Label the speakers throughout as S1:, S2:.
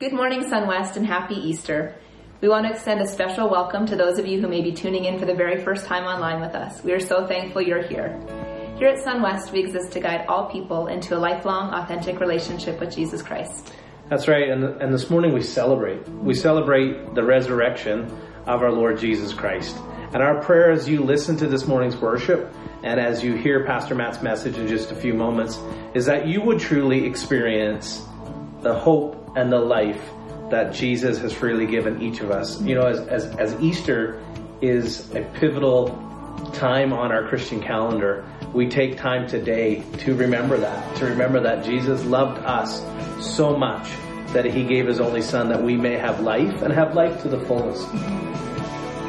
S1: Good morning, SunWest, and happy Easter. We want to extend a special welcome to those of you who may be tuning in for the very first time online with us. We are so thankful you're here. Here at SunWest, we exist to guide all people into a lifelong, authentic relationship with Jesus Christ.
S2: That's right, and, and this morning we celebrate. We celebrate the resurrection of our Lord Jesus Christ. And our prayer as you listen to this morning's worship and as you hear Pastor Matt's message in just a few moments is that you would truly experience the hope and the life that Jesus has freely given each of us. You know, as, as, as Easter is a pivotal time on our Christian calendar, we take time today to remember that, to remember that Jesus loved us so much that he gave his only son that we may have life and have life to the fullest.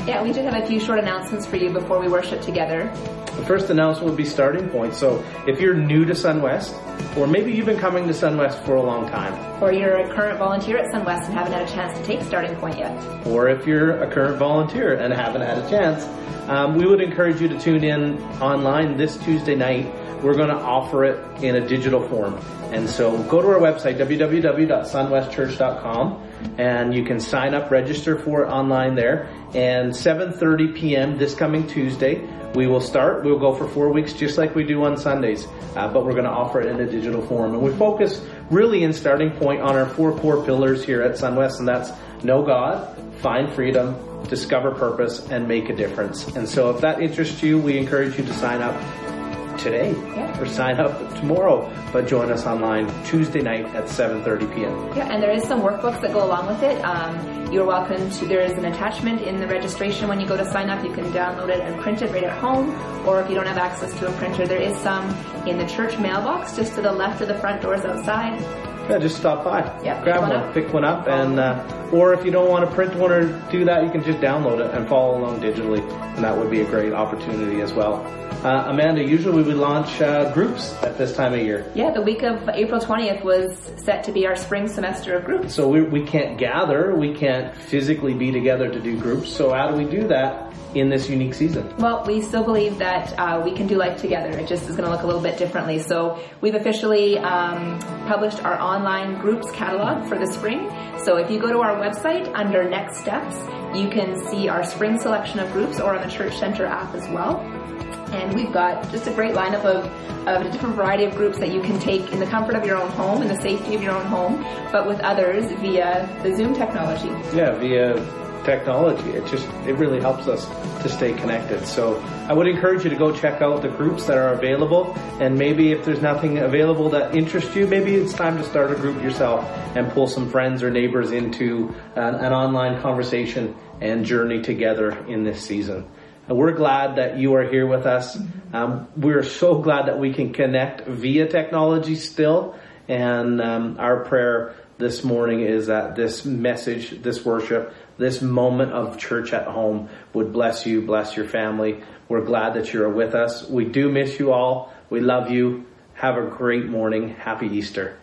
S1: Yeah, we did have a few short announcements for you before we worship together.
S2: The first announcement would be starting point. So if you're new to SunWest, or maybe you've been coming to SunWest for a long time,
S1: Or you're a current volunteer at SunWest and haven't had a chance to take starting point yet.
S2: or if you're a current volunteer and haven't had a chance, um, we would encourage you to tune in online this Tuesday night. We're going to offer it in a digital form. And so go to our website, www.sunwestchurch.com, and you can sign up, register for it online there. And 7.30 p.m. this coming Tuesday, we will start. We'll go for four weeks just like we do on Sundays, uh, but we're going to offer it in a digital form. And we focus really in starting point on our four core pillars here at SunWest, and that's know God, find freedom, discover purpose, and make a difference. And so if that interests you, we encourage you to sign up today
S1: Yeah.
S2: or sign up tomorrow, but join us online Tuesday night at 7.30 p.m.
S1: Yeah, and there is some workbooks that go along with it. Um, you're welcome to, there is an attachment in the registration when you go to sign up. You can download it and print it right at home, or if you don't have access to a printer, there is some in the church mailbox just to the left of the front doors outside.
S2: Yeah, just stop by.
S1: Yeah,
S2: Grab
S1: one
S2: one, pick one up, and uh, or if you don't want to print one or do that, you can just download it and follow along digitally, and that would be a great opportunity as well. Uh, Amanda, usually we launch uh, groups at this time of year,
S1: Yeah, the week of April 20th was set to be our spring semester of groups.
S2: so we we can't gather, we can't physically be together to do groups. So how do we do that in this unique season?
S1: Well, we still believe that uh, we can do life together. It just is going to look a little bit differently. So we've officially um, published our online groups catalog for the spring. So if you go to our website under Next Steps, you can see our spring selection of groups or on the Church Center app as well. And we've got just a great lineup of, of a different variety of groups that you can take in the comfort of your own home, in the safety of your own home, but with others via the Zoom technology.
S2: Yeah, via technology. It just it really helps us to stay connected. So I would encourage you to go check out the groups that are available and maybe if there's nothing available that interests you, maybe it's time to start a group yourself and pull some friends or neighbors into an, an online conversation and journey together in this season. And we're glad that you are here with us. Um, we're so glad that we can connect via technology still. And um, our prayer this morning is that this message, this worship, this moment of church at home would bless you, bless your family. We're glad that you're with us. We do miss you all. We love you. Have a great morning. Happy Easter.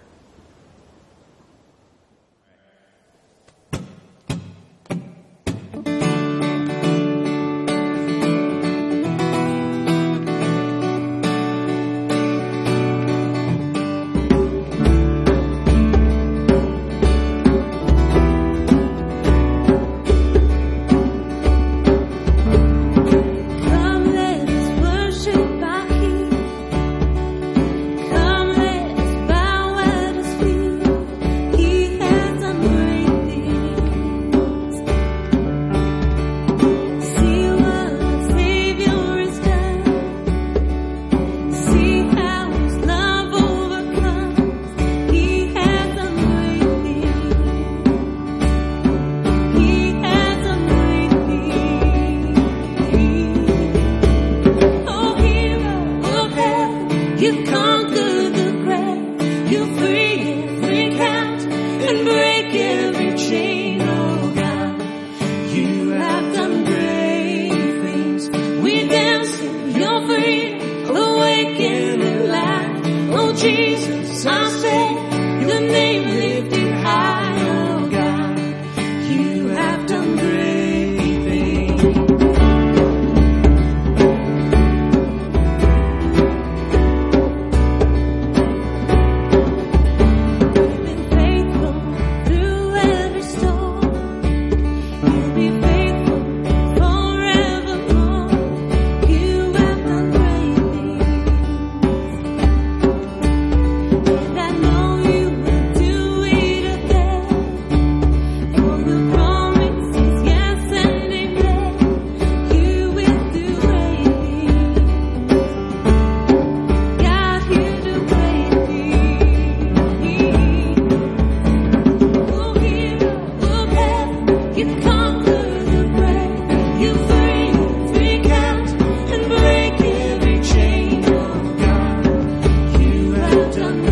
S3: to me.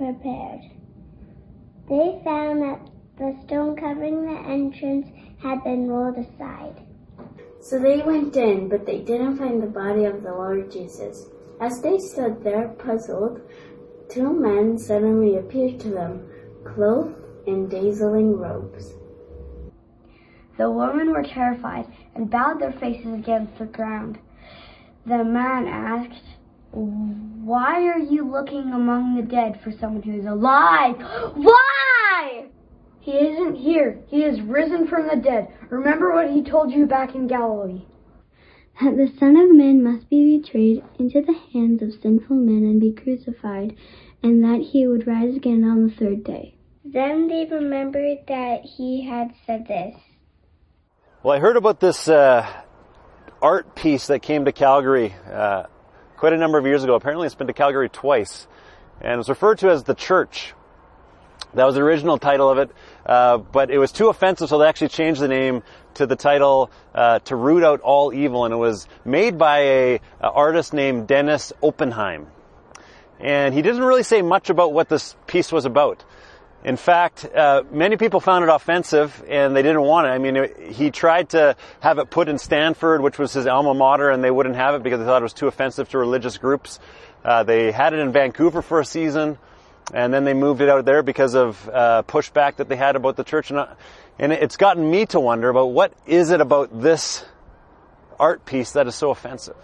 S4: Prepared. They found that the stone covering the entrance had been rolled aside.
S5: So they went in, but they didn't find the body of the Lord Jesus. As they stood there, puzzled, two men suddenly appeared to them, clothed in dazzling robes.
S6: The women were terrified and bowed their faces against the ground. The man asked, Why are you looking among the dead for someone who is alive? Why? He isn't here. He is risen from the dead. Remember what he told you back in Galilee.
S7: that the Son of Man must be betrayed into the hands of sinful men and be crucified, and that he would rise again on the third day.
S4: Then they remembered that he had said this.
S8: Well, I heard about this uh, art piece that came to Calgary uh, quite a number of years ago. Apparently, it's been to Calgary twice, and it was referred to as the Church. That was the original title of it, uh, but it was too offensive, so they actually changed the name to the title uh, "To Root Out All Evil," and it was made by a, a artist named Dennis Oppenheim. And he didn't really say much about what this piece was about. In fact, uh, many people found it offensive and they didn't want it. I mean, it, he tried to have it put in Stanford, which was his alma mater, and they wouldn't have it because they thought it was too offensive to religious groups. Uh, they had it in Vancouver for a season, and then they moved it out there because of uh, pushback that they had about the church. And, uh, and it's gotten me to wonder about what is it about this art piece that is so offensive?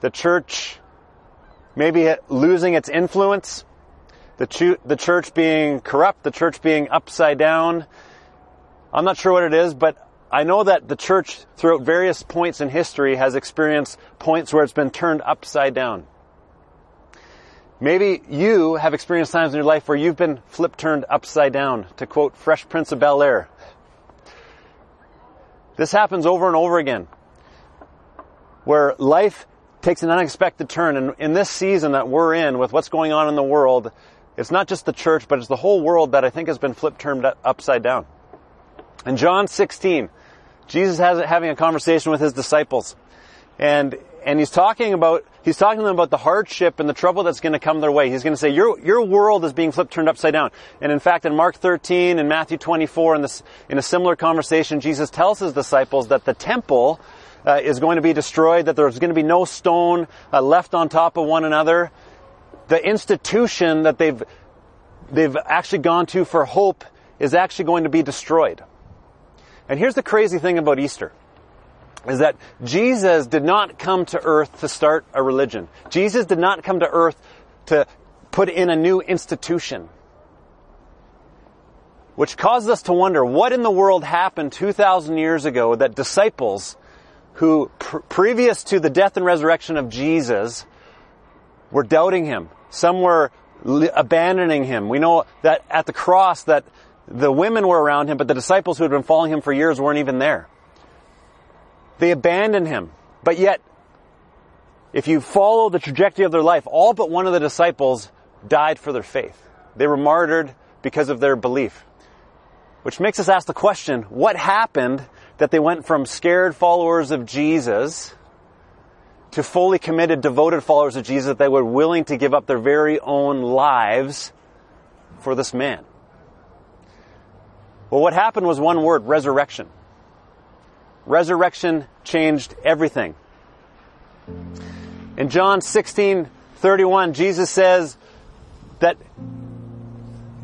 S8: The church maybe losing its influence, the, the church being corrupt, the church being upside down. I'm not sure what it is, but I know that the church, throughout various points in history, has experienced points where it's been turned upside down. Maybe you have experienced times in your life where you've been flip turned upside down, to quote Fresh Prince of Bel Air. This happens over and over again. Where life takes an unexpected turn. And in this season that we're in with what's going on in the world, it's not just the church, but it's the whole world that I think has been flipped turned upside down. In John 16, Jesus has having a conversation with his disciples. And, and he's talking about, he's talking to them about the hardship and the trouble that's going to come their way. He's going to say, your, your world is being flipped turned upside down. And in fact, in Mark 13 and Matthew 24, in this, in a similar conversation, Jesus tells his disciples that the temple uh, is going to be destroyed, that there's going to be no stone uh, left on top of one another. The institution that they've, they've actually gone to for hope is actually going to be destroyed. And here's the crazy thing about Easter is that Jesus did not come to earth to start a religion. Jesus did not come to earth to put in a new institution. Which causes us to wonder what in the world happened 2,000 years ago that disciples who, pr- previous to the death and resurrection of Jesus, were doubting him. Some were abandoning him. We know that at the cross that the women were around him, but the disciples who had been following him for years weren't even there. They abandoned him. But yet, if you follow the trajectory of their life, all but one of the disciples died for their faith. They were martyred because of their belief. Which makes us ask the question, what happened that they went from scared followers of Jesus to fully committed, devoted followers of Jesus that they were willing to give up their very own lives for this man? Well, what happened was one word, resurrection. Resurrection changed everything. In John 16, 31, Jesus says that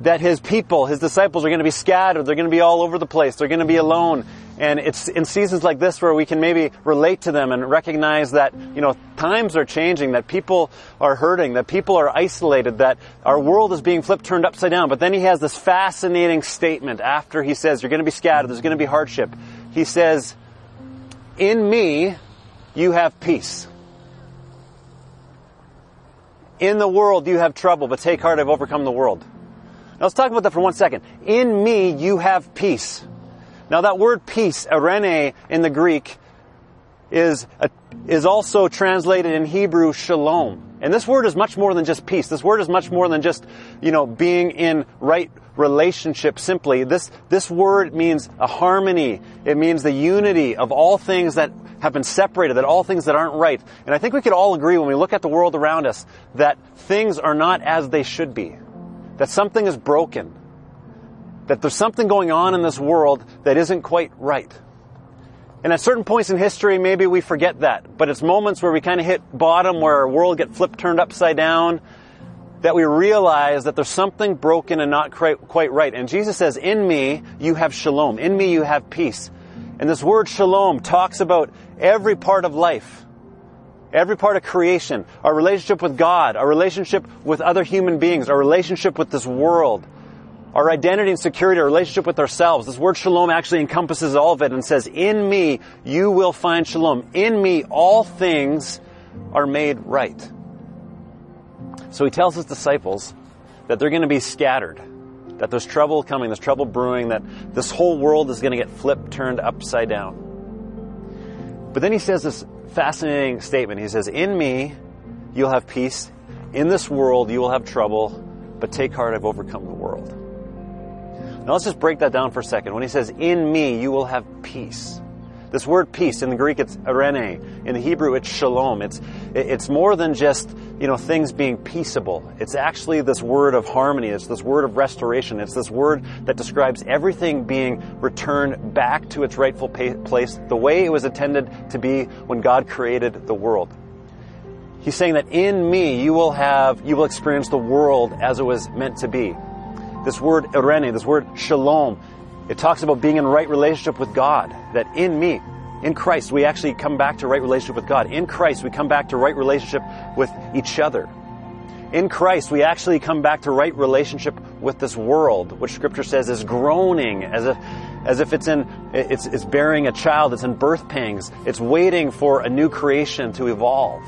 S8: that his people, his disciples are going to be scattered. They're going to be all over the place. They're going to be alone. And it's in seasons like this where we can maybe relate to them and recognize that, you know, times are changing, that people are hurting, that people are isolated, that our world is being flipped, turned upside down. But then he has this fascinating statement after he says, you're going to be scattered, there's going to be hardship. He says, in me, you have peace. In the world, you have trouble, but take heart, I've overcome the world. Now let's talk about that for one second. In me, you have peace. Now that word peace, eirene in the Greek, is, a, is also translated in Hebrew shalom. And this word is much more than just peace. This word is much more than just, you know, being in right relationship simply. This, this word means a harmony. It means the unity of all things that have been separated, that all things that aren't right. And I think we could all agree when we look at the world around us that things are not as they should be. That something is broken. That there's something going on in this world that isn't quite right. And at certain points in history, maybe we forget that. But it's moments where we kind of hit bottom, where our world gets flipped, turned upside down, that we realize that there's something broken and not quite right. And Jesus says, in me, you have shalom. In me, you have peace. And this word shalom talks about every part of life. Every part of creation. Our relationship with God. Our relationship with other human beings. Our relationship with this world our identity and security, our relationship with ourselves. This word shalom actually encompasses all of it and says, in me you will find shalom. In me all things are made right. So he tells his disciples that they're going to be scattered, that there's trouble coming, there's trouble brewing, that this whole world is going to get flipped, turned upside down. But then he says this fascinating statement. He says, in me you'll have peace. In this world you will have trouble, but take heart, I've overcome the world. Now let's just break that down for a second. When he says, in me you will have peace. This word peace, in the Greek it's eirene. In the Hebrew it's shalom. It's, it's more than just, you know, things being peaceable. It's actually this word of harmony. It's this word of restoration. It's this word that describes everything being returned back to its rightful place, the way it was intended to be when God created the world. He's saying that in me you will have, you will experience the world as it was meant to be. This word eirene, this word shalom, it talks about being in right relationship with God. That in me, in Christ, we actually come back to right relationship with God. In Christ, we come back to right relationship with each other. In Christ, we actually come back to right relationship with this world, which Scripture says is groaning as if, as if it's in, it's, it's bearing a child, it's in birth pangs, it's waiting for a new creation to evolve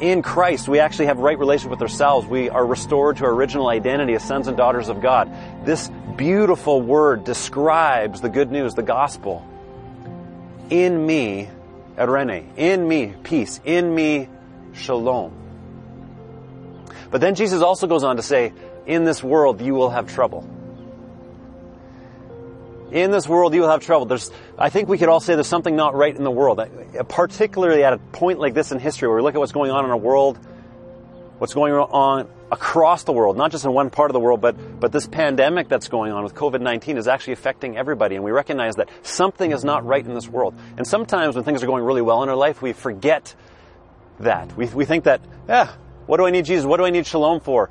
S8: in Christ, we actually have right relationship with ourselves. We are restored to our original identity as sons and daughters of God. This beautiful word describes the good news, the gospel. in me, eirene, in me, peace, in me, shalom. But then Jesus also goes on to say, in this world you will have trouble. In this world you will have trouble. There's, I think we could all say there's something not right in the world, uh, particularly at a point like this in history where we look at what's going on in our world, what's going on across the world, not just in one part of the world, but, but this pandemic that's going on with COVID-19 is actually affecting everybody. And we recognize that something is not right in this world. And sometimes when things are going really well in our life, we forget that. We, we think that, yeah, what do I need Jesus? What do I need shalom for?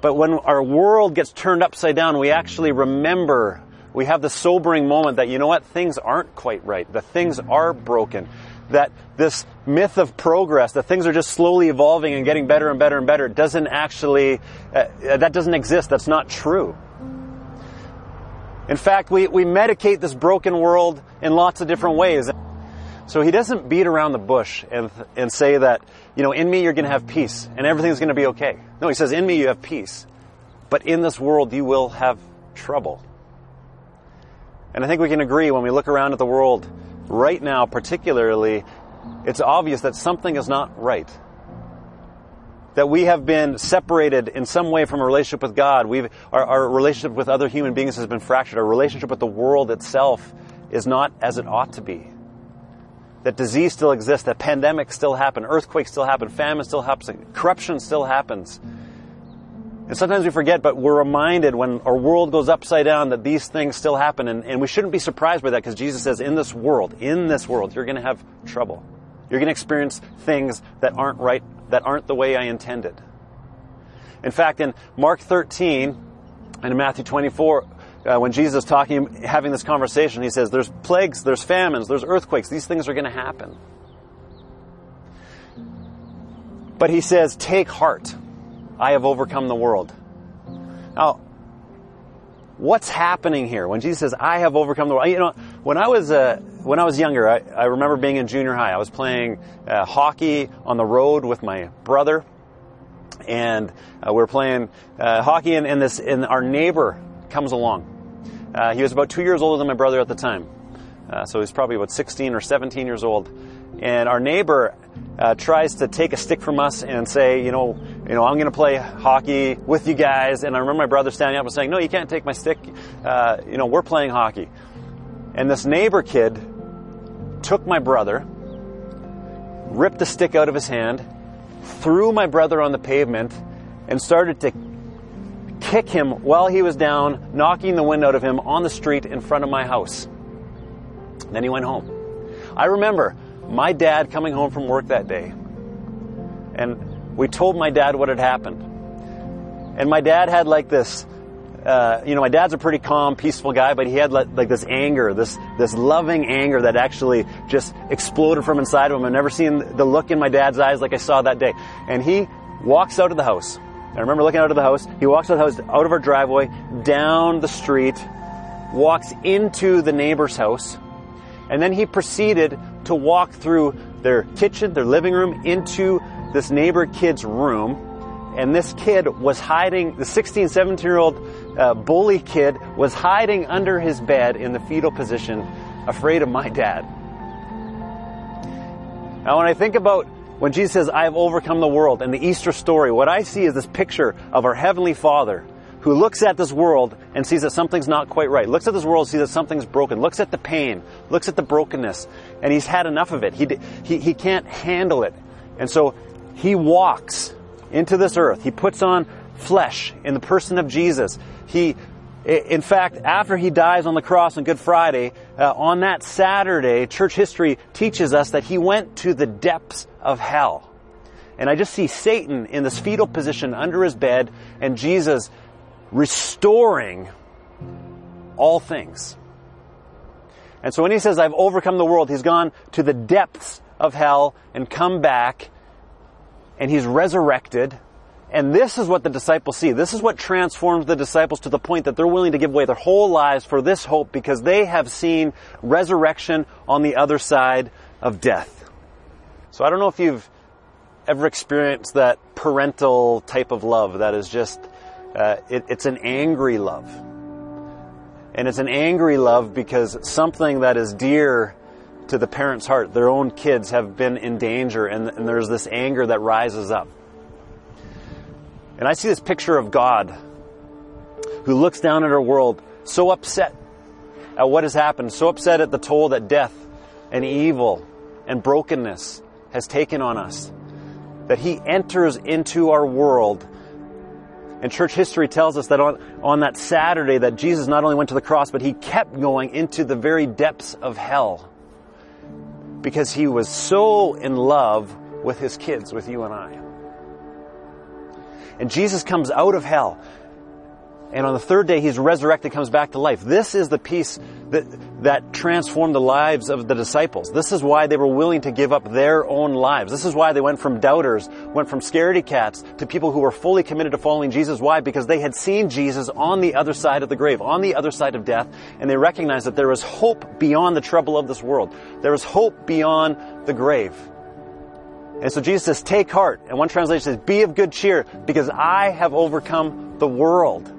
S8: But when our world gets turned upside down, we actually remember, we have the sobering moment that, you know what, things aren't quite right. The things are broken. That this myth of progress, that things are just slowly evolving and getting better and better and better, doesn't actually, uh, that doesn't exist. That's not true. In fact, we, we medicate this broken world in lots of different ways. So he doesn't beat around the bush and, and say that, you know, in me you're going to have peace and everything's going to be okay. No, he says, in me you have peace, but in this world you will have trouble. And I think we can agree when we look around at the world right now, particularly, it's obvious that something is not right. That we have been separated in some way from a relationship with God. We've, our, our relationship with other human beings has been fractured. Our relationship with the world itself is not as it ought to be that disease still exists, that pandemics still happen, earthquakes still happen, famine still happens, corruption still happens. And sometimes we forget, but we're reminded when our world goes upside down that these things still happen. And, and we shouldn't be surprised by that because Jesus says, in this world, in this world, you're going to have trouble. You're going to experience things that aren't right, that aren't the way I intended. In fact, in Mark 13 and in Matthew 24, uh, when Jesus is talking, having this conversation, he says, there's plagues, there's famines, there's earthquakes, these things are going to happen. But he says, take heart. I have overcome the world. Now, what's happening here? When Jesus says, I have overcome the world, you know, when I was, uh, when I was younger, I, I, remember being in junior high. I was playing uh, hockey on the road with my brother, and uh, we were playing uh, hockey, and, and this, and our neighbor comes along. Uh, he was about two years older than my brother at the time. Uh, so he's probably about 16 or 17 years old. And our neighbor uh, tries to take a stick from us and say, you know, you know, I'm going to play hockey with you guys. And I remember my brother standing up and saying, no, you can't take my stick. Uh, you know, we're playing hockey. And this neighbor kid took my brother, ripped the stick out of his hand, threw my brother on the pavement, and started to kick him while he was down, knocking the wind out of him on the street in front of my house. Then he went home. I remember my dad coming home from work that day, and we told my dad what had happened. And my dad had like this, uh, you know, my dad's a pretty calm, peaceful guy, but he had like, like, this anger, this this loving anger that actually just exploded from inside of him. I've never seen the look in my dad's eyes like I saw that day. And he walks out of the house I remember looking out of the house. He walks out of the house, out of our driveway, down the street, walks into the neighbor's house, and then he proceeded to walk through their kitchen, their living room, into this neighbor kid's room. And this kid was hiding, the 16, 17 year old uh, bully kid was hiding under his bed in the fetal position, afraid of my dad. Now, when I think about when Jesus says, I have overcome the world and the Easter story, what I see is this picture of our Heavenly Father who looks at this world and sees that something's not quite right, looks at this world, sees that something's broken, looks at the pain, looks at the brokenness, and he's had enough of it. He, he, he can't handle it. And so he walks into this earth. He puts on flesh in the person of Jesus. He in fact, after he dies on the cross on Good Friday, uh, on that Saturday, church history teaches us that he went to the depths of hell. And I just see Satan in this fetal position under his bed and Jesus restoring all things. And so when he says, I've overcome the world, he's gone to the depths of hell and come back and he's resurrected and this is what the disciples see. This is what transforms the disciples to the point that they're willing to give away their whole lives for this hope because they have seen resurrection on the other side of death. So I don't know if you've ever experienced that parental type of love that is just, uh, it, it's an angry love. And it's an angry love because something that is dear to the parent's heart. Their own kids have been in danger, and, and there's this anger that rises up. And I see this picture of God who looks down at our world so upset at what has happened, so upset at the toll that death and evil and brokenness has taken on us, that he enters into our world. And church history tells us that on, on that Saturday that Jesus not only went to the cross, but he kept going into the very depths of hell because he was so in love with his kids, with you and I. And Jesus comes out of hell. And on the third day, he's resurrected, comes back to life. This is the peace that, that transformed the lives of the disciples. This is why they were willing to give up their own lives. This is why they went from doubters, went from scaredy cats to people who were fully committed to following Jesus. Why? Because they had seen Jesus on the other side of the grave, on the other side of death, and they recognized that there was hope beyond the trouble of this world. There was hope beyond the grave. And so Jesus says, take heart. And one translation says, be of good cheer because I have overcome the world.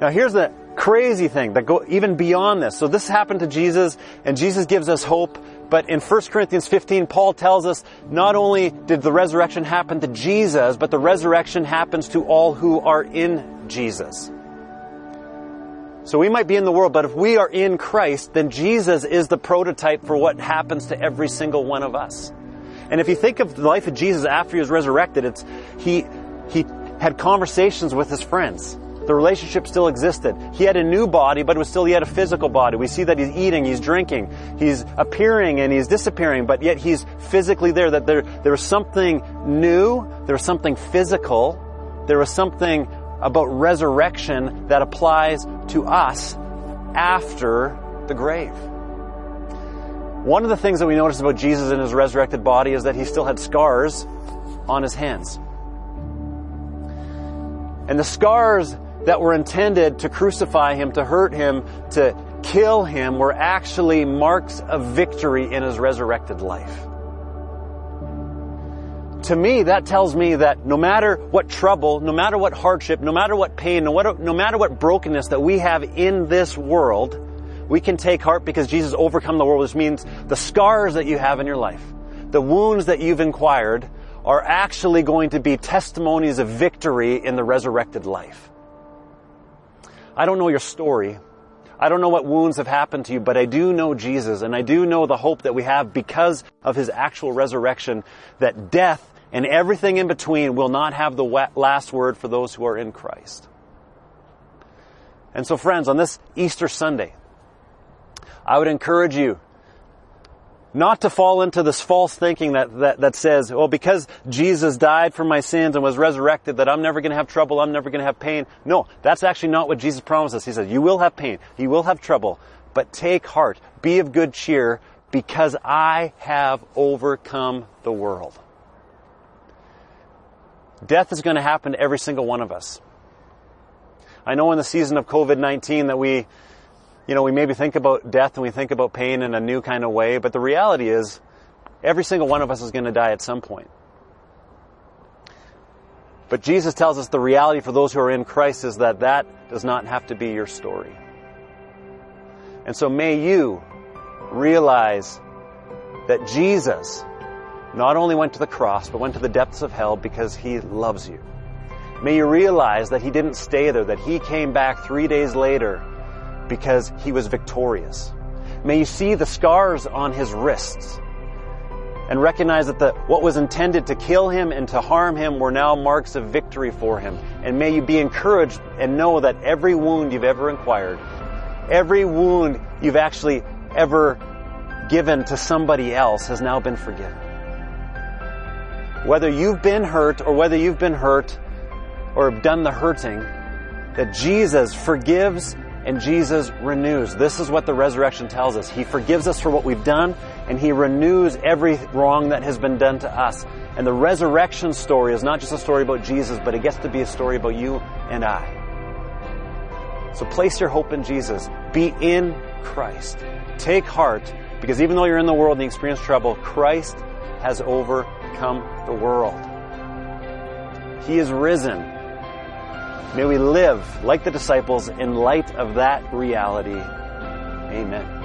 S8: Now here's the crazy thing that go even beyond this. So this happened to Jesus and Jesus gives us hope. But in 1 Corinthians 15, Paul tells us not only did the resurrection happen to Jesus, but the resurrection happens to all who are in Jesus. So we might be in the world, but if we are in Christ, then Jesus is the prototype for what happens to every single one of us. And if you think of the life of Jesus after he was resurrected, it's he he had conversations with his friends. The relationship still existed. He had a new body, but it was still he had a physical body. We see that he's eating, he's drinking, he's appearing and he's disappearing, but yet he's physically there. That there there was something new, there was something physical, there was something about resurrection that applies to us after the grave. One of the things that we notice about Jesus in his resurrected body is that he still had scars on his hands. And the scars that were intended to crucify him, to hurt him, to kill him were actually marks of victory in his resurrected life. To me, that tells me that no matter what trouble, no matter what hardship, no matter what pain, no matter, no matter what brokenness that we have in this world, we can take heart because Jesus overcome the world, which means the scars that you have in your life, the wounds that you've inquired, are actually going to be testimonies of victory in the resurrected life. I don't know your story. I don't know what wounds have happened to you, but I do know Jesus and I do know the hope that we have because of his actual resurrection that death and everything in between will not have the last word for those who are in Christ. And so friends, on this Easter Sunday, I would encourage you not to fall into this false thinking that, that, that says, well, because Jesus died for my sins and was resurrected, that I'm never going to have trouble, I'm never going to have pain. No, that's actually not what Jesus promises. He says, you will have pain, you will have trouble, but take heart, be of good cheer, because I have overcome the world. Death is going to happen to every single one of us. I know in the season of COVID-19 that we you know, we maybe think about death and we think about pain in a new kind of way, but the reality is every single one of us is going to die at some point. But Jesus tells us the reality for those who are in Christ is that that does not have to be your story. And so may you realize that Jesus not only went to the cross, but went to the depths of hell because he loves you. May you realize that he didn't stay there, that he came back three days later because he was victorious. May you see the scars on his wrists and recognize that the, what was intended to kill him and to harm him were now marks of victory for him. And may you be encouraged and know that every wound you've ever inquired, every wound you've actually ever given to somebody else has now been forgiven. Whether you've been hurt or whether you've been hurt or have done the hurting, that Jesus forgives and Jesus renews. This is what the resurrection tells us. He forgives us for what we've done and He renews every wrong that has been done to us. And the resurrection story is not just a story about Jesus, but it gets to be a story about you and I. So place your hope in Jesus. Be in Christ. Take heart because even though you're in the world and you experience trouble, Christ has overcome the world. He is risen May we live like the disciples in light of that reality. Amen.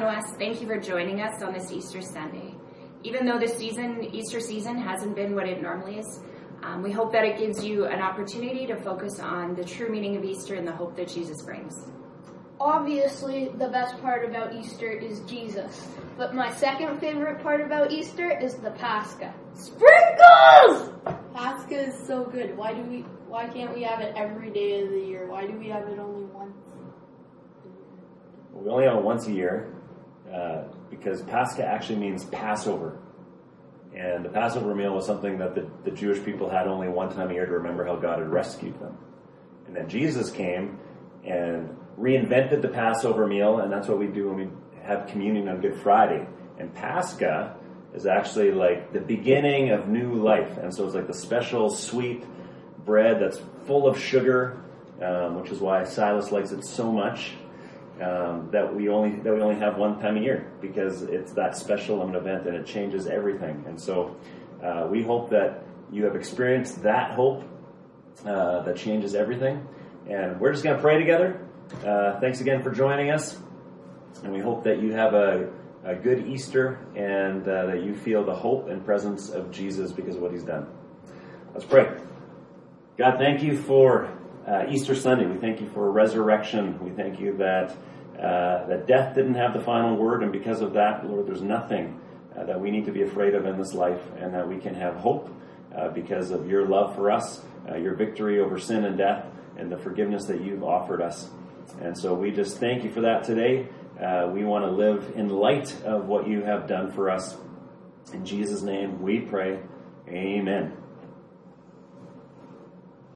S9: Thank you for joining us on this Easter Sunday. Even though the season, Easter season, hasn't been what it normally is, um, we hope that it gives you an opportunity to focus on the true meaning of Easter and the hope that Jesus brings.
S10: Obviously, the best part about Easter is Jesus, but my second favorite part about Easter is the Pascha. Sprinkles! Pascha is so good. Why do we? Why can't we have it every day of the year? Why do we have it only once?
S8: we only have it once a year, uh, because Pascha actually means Passover. And the Passover meal was something that the, the Jewish people had only one time a year to remember how God had rescued them. And then Jesus came and reinvented the Passover meal, and that's what we do when we have communion on Good Friday. And Pascha is actually like the beginning of new life. And so it's like the special sweet bread that's full of sugar, um, which is why Silas likes it so much. Um, that we only that we only have one time a year because it's that special of an event and it changes everything. And so uh, we hope that you have experienced that hope uh, that changes everything. And we're just going to pray together. Uh, thanks again for joining us, and we hope that you have a, a good Easter and uh, that you feel the hope and presence of Jesus because of what He's done. Let's pray. God, thank you for uh, Easter Sunday. We thank you for resurrection. We thank you that uh, that death didn't have the final word, and because of that, Lord, there's nothing uh, that we need to be afraid of in this life, and that we can have hope uh, because of your love for us, uh, your victory over sin and death, and the forgiveness that you've offered us. And so we just thank you for that today. Uh, we want to live in light of what you have done for us. In Jesus' name we pray. Amen.